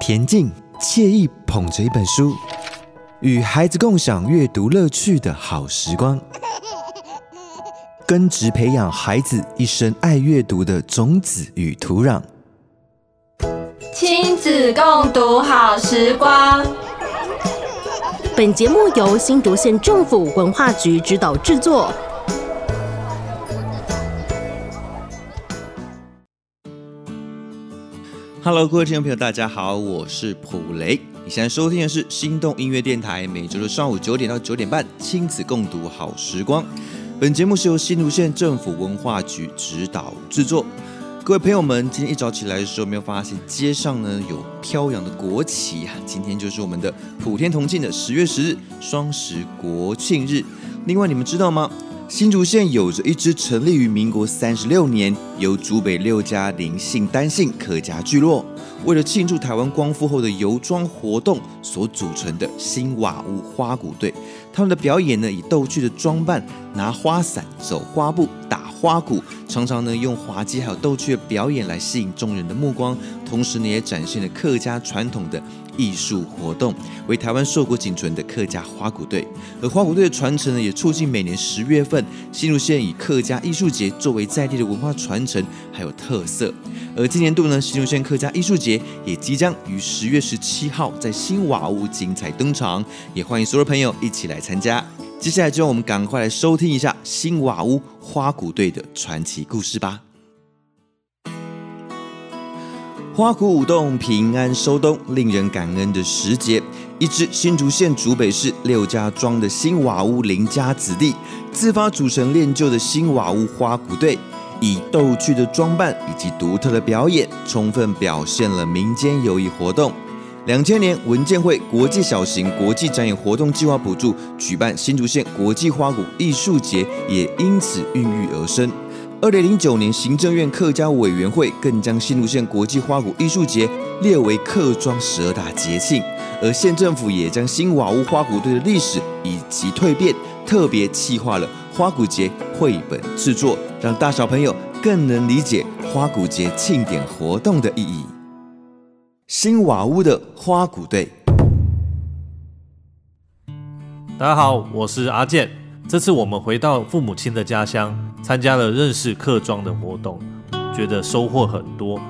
恬静惬意，捧着一本书，与孩子共享阅读乐趣的好时光，根植培养孩子一生爱阅读的种子与土壤。亲子共读好时光。本节目由新竹县政府文化局指导制作。Hello，各位听众朋友，大家好，我是普雷。你现在收听的是心动音乐电台，每周的上午九点到九点半，亲子共读好时光。本节目是由新竹县政府文化局指导制作。各位朋友们，今天一早起来的时候，没有发现街上呢有飘扬的国旗啊？今天就是我们的普天同庆的十月十日，双十国庆日。另外，你们知道吗？新竹县有着一支成立于民国三十六年，由竹北六家林姓单姓客家聚落，为了庆祝台湾光复后的游庄活动所组成的新瓦屋花鼓队。他们的表演呢，以逗趣的装扮，拿花伞、走花步、打花鼓，常常呢用滑稽还有逗趣的表演来吸引众人的目光，同时呢也展现了客家传统的。艺术活动为台湾硕果仅存的客家花鼓队，而花鼓队的传承呢，也促进每年十月份新竹县以客家艺术节作为在地的文化传承还有特色。而今年度呢，新竹县客家艺术节也即将于十月十七号在新瓦屋精彩登场，也欢迎所有朋友一起来参加。接下来就让我们赶快来收听一下新瓦屋花鼓队的传奇故事吧。花鼓舞动，平安收冬，令人感恩的时节。一支新竹县竹北市六家庄的新瓦屋林家子弟，自发组成练就的新瓦屋花鼓队，以逗趣的装扮以及独特的表演，充分表现了民间游艺活动。两千年，文建会国际小型国际展演活动计划补助举办新竹县国际花鼓艺术节，也因此孕育而生。二零零九年，行政院客家委员会更将新竹县国际花鼓艺术节列为客庄十二大节庆，而县政府也将新瓦屋花鼓队的历史以及蜕变，特别企划了花鼓节绘本制作，让大小朋友更能理解花鼓节庆典活动的意义。新瓦屋的花鼓队，大家好，我是阿健。这次我们回到父母亲的家乡，参加了认识客庄的活动，觉得收获很多。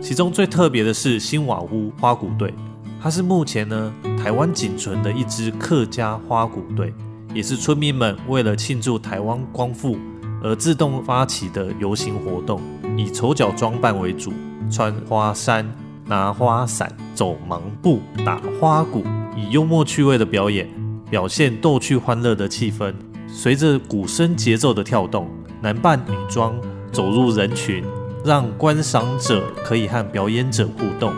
其中最特别的是新瓦屋花鼓队，它是目前呢台湾仅存的一支客家花鼓队，也是村民们为了庆祝台湾光复而自动发起的游行活动，以丑角装扮为主，穿花衫、拿花伞、走盲步、打花鼓，以幽默趣味的表演，表现逗趣欢乐的气氛。随着鼓声节奏的跳动，男扮女装走入人群，让观赏者可以和表演者互动，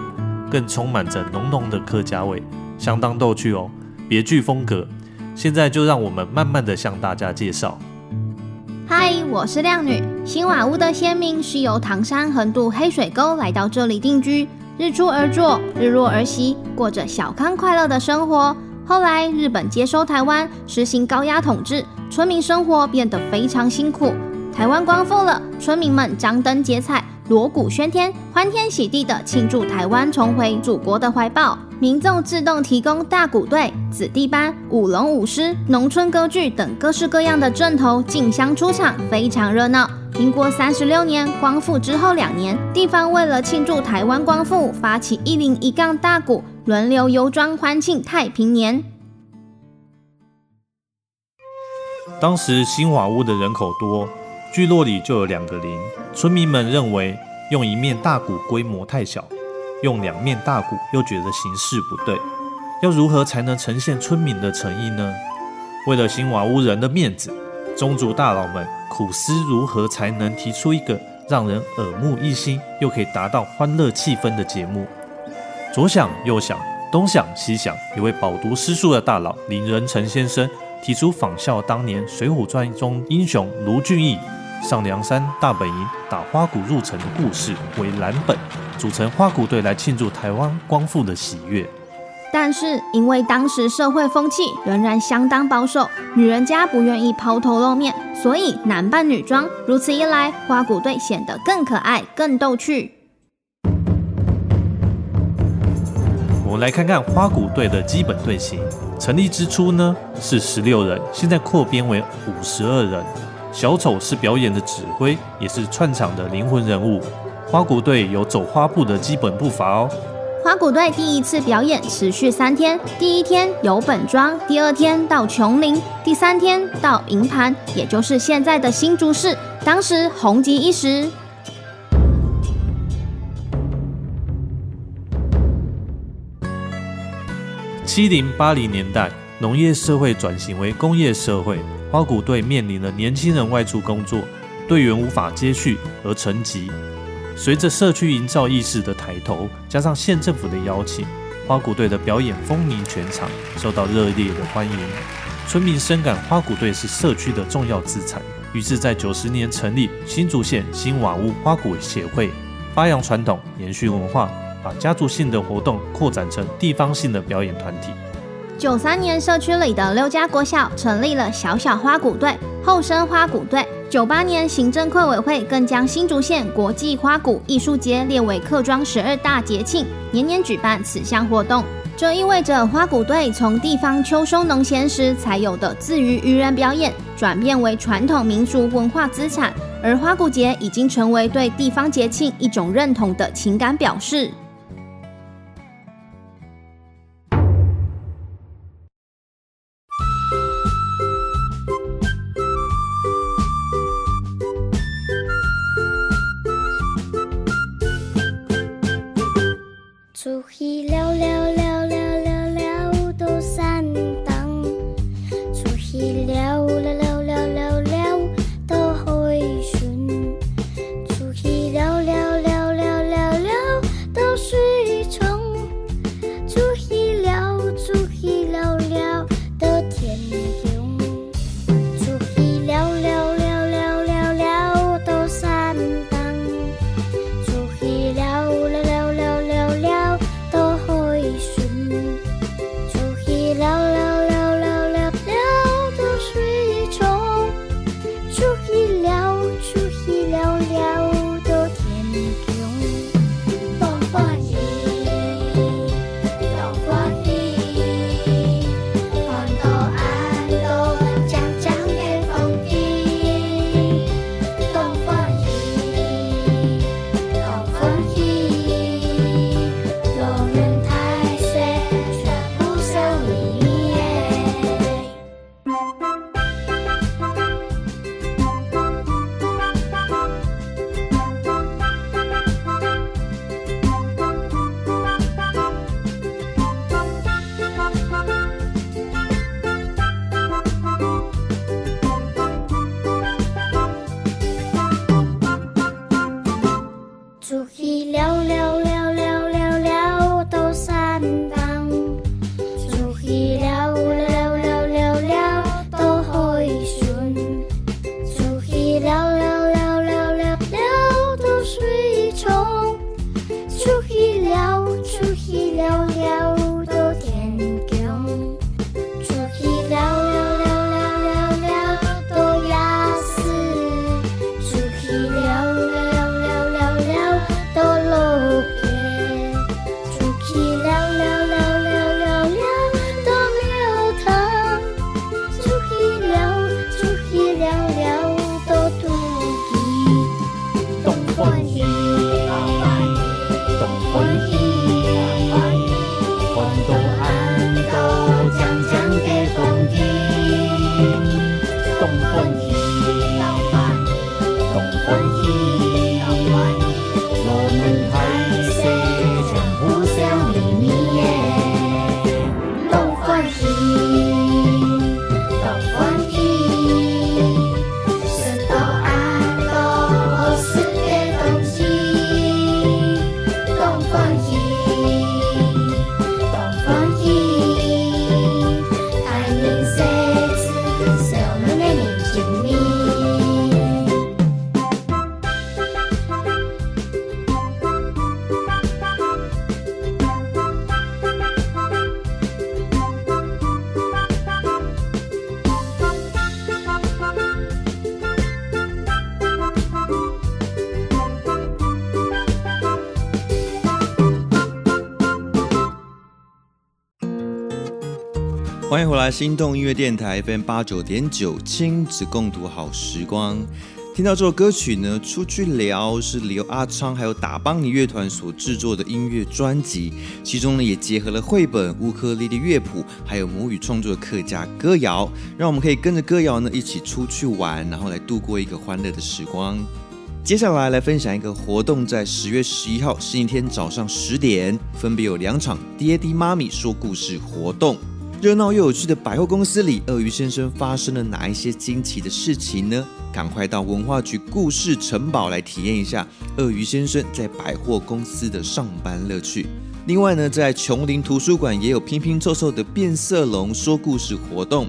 更充满着浓浓的客家味，相当逗趣哦，别具风格。现在就让我们慢慢的向大家介绍。嗨，我是靓女。新瓦屋的先民是由唐山横渡黑水沟来到这里定居，日出而作，日落而息，过着小康快乐的生活。后来日本接收台湾，实行高压统治。村民生活变得非常辛苦。台湾光复了，村民们张灯结彩，锣鼓喧天，欢天喜地地庆祝台湾重回祖国的怀抱。民众自动提供大鼓队、子弟班、舞龙舞狮、农村歌剧等各式各样的阵头竞相出场，非常热闹。民国三十六年光复之后两年，地方为了庆祝台湾光复，发起一零一杠大鼓，轮流游庄欢庆太平年。当时新瓦屋的人口多，聚落里就有两个林。村民们认为用一面大鼓规模太小，用两面大鼓又觉得形式不对。要如何才能呈现村民的诚意呢？为了新瓦屋人的面子，宗族大佬们苦思如何才能提出一个让人耳目一新，又可以达到欢乐气氛的节目。左想右想，东想西想，一位饱读诗书的大佬林仁成先生。提出仿效当年《水浒传》中英雄卢俊义上梁山大本营打花鼓入城的故事为蓝本，组成花鼓队来庆祝台湾光复的喜悦。但是因为当时社会风气仍然相当保守，女人家不愿意抛头露面，所以男扮女装。如此一来，花鼓队显得更可爱、更逗趣。我们来看看花鼓队的基本队形。成立之初呢是十六人，现在扩编为五十二人。小丑是表演的指挥，也是串场的灵魂人物。花鼓队有走花步的基本步伐哦。花鼓队第一次表演持续三天，第一天由本庄，第二天到琼林，第三天到营盘，也就是现在的新竹市，当时红极一时。七零八零年代，农业社会转型为工业社会，花鼓队面临了年轻人外出工作，队员无法接续而成疾。随着社区营造意识的抬头，加上县政府的邀请，花鼓队的表演风靡全场，受到热烈的欢迎。村民深感花鼓队是社区的重要资产，于是，在九十年成立新竹县新瓦屋花鼓协会，发扬传统，延续文化。把家族性的活动扩展成地方性的表演团体。九三年，社区里的六家国小成立了小小花鼓队、后生花鼓队。九八年，行政会委会更将新竹县国际花鼓艺术节列为客庄十二大节庆，年年举办此项活动。这意味着花鼓队从地方秋收农闲时才有的自娱娱人表演，转变为传统民俗文化资产，而花鼓节已经成为对地方节庆一种认同的情感表示。Sugila. 走往欢迎回来，心动音乐电台 FM 八九点九，亲子共读好时光。听到这首歌曲呢，出去聊是由阿昌还有打邦尼乐团所制作的音乐专辑，其中呢也结合了绘本、乌克丽丽乐谱，还有母语创作的客家歌谣，让我们可以跟着歌谣呢一起出去玩，然后来度过一个欢乐的时光。接下来来分享一个活动，在十月十一号星期天早上十点，分别有两场爹地妈咪说故事活动。热闹又有趣的百货公司里，鳄鱼先生发生了哪一些惊奇的事情呢？赶快到文化局故事城堡来体验一下鳄鱼先生在百货公司的上班乐趣。另外呢，在琼林图书馆也有拼拼凑凑的变色龙说故事活动。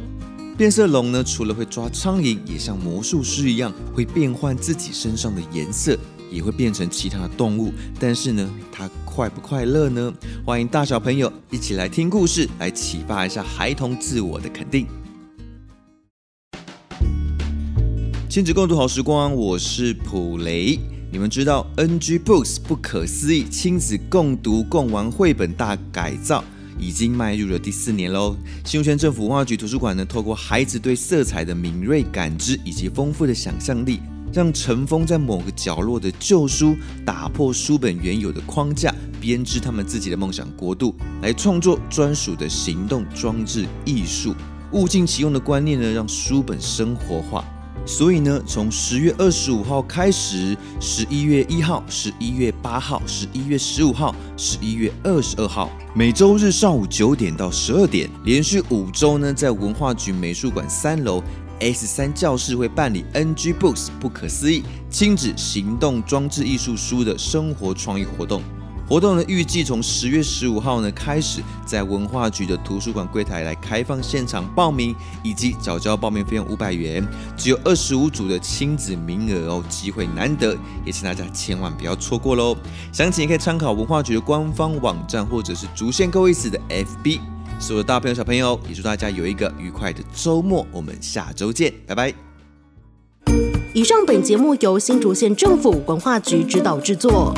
变色龙呢，除了会抓苍蝇，也像魔术师一样会变换自己身上的颜色。也会变成其他的动物，但是呢，它快不快乐呢？欢迎大小朋友一起来听故事，来启发一下孩童自我的肯定。亲子共读好时光，我是普雷。你们知道 NG Books 不可思议亲子共读共玩绘本大改造已经迈入了第四年喽。新竹县政府文化局图书馆呢，透过孩子对色彩的敏锐感知以及丰富的想象力。让尘封在某个角落的旧书打破书本原有的框架，编织他们自己的梦想国度，来创作专属的行动装置艺术。物尽其用的观念呢，让书本生活化。所以呢，从十月二十五号开始，十一月一号、十一月八号、十一月十五号、十一月二十二号，每周日上午九点到十二点，连续五周呢，在文化局美术馆三楼。S 三教室会办理 NG Books 不可思议亲子行动装置艺术书的生活创意活动。活动呢，预计从十月十五号呢开始，在文化局的图书馆柜台来开放现场报名，以及早交报名费用五百元，只有二十五组的亲子名额哦，机会难得，也请大家千万不要错过喽。详情可以参考文化局的官方网站，或者是竹县 Go East 的 FB。所有的大朋友、小朋友，也祝大家有一个愉快的周末。我们下周见，拜拜。以上本节目由新竹县政府文化局指导制作。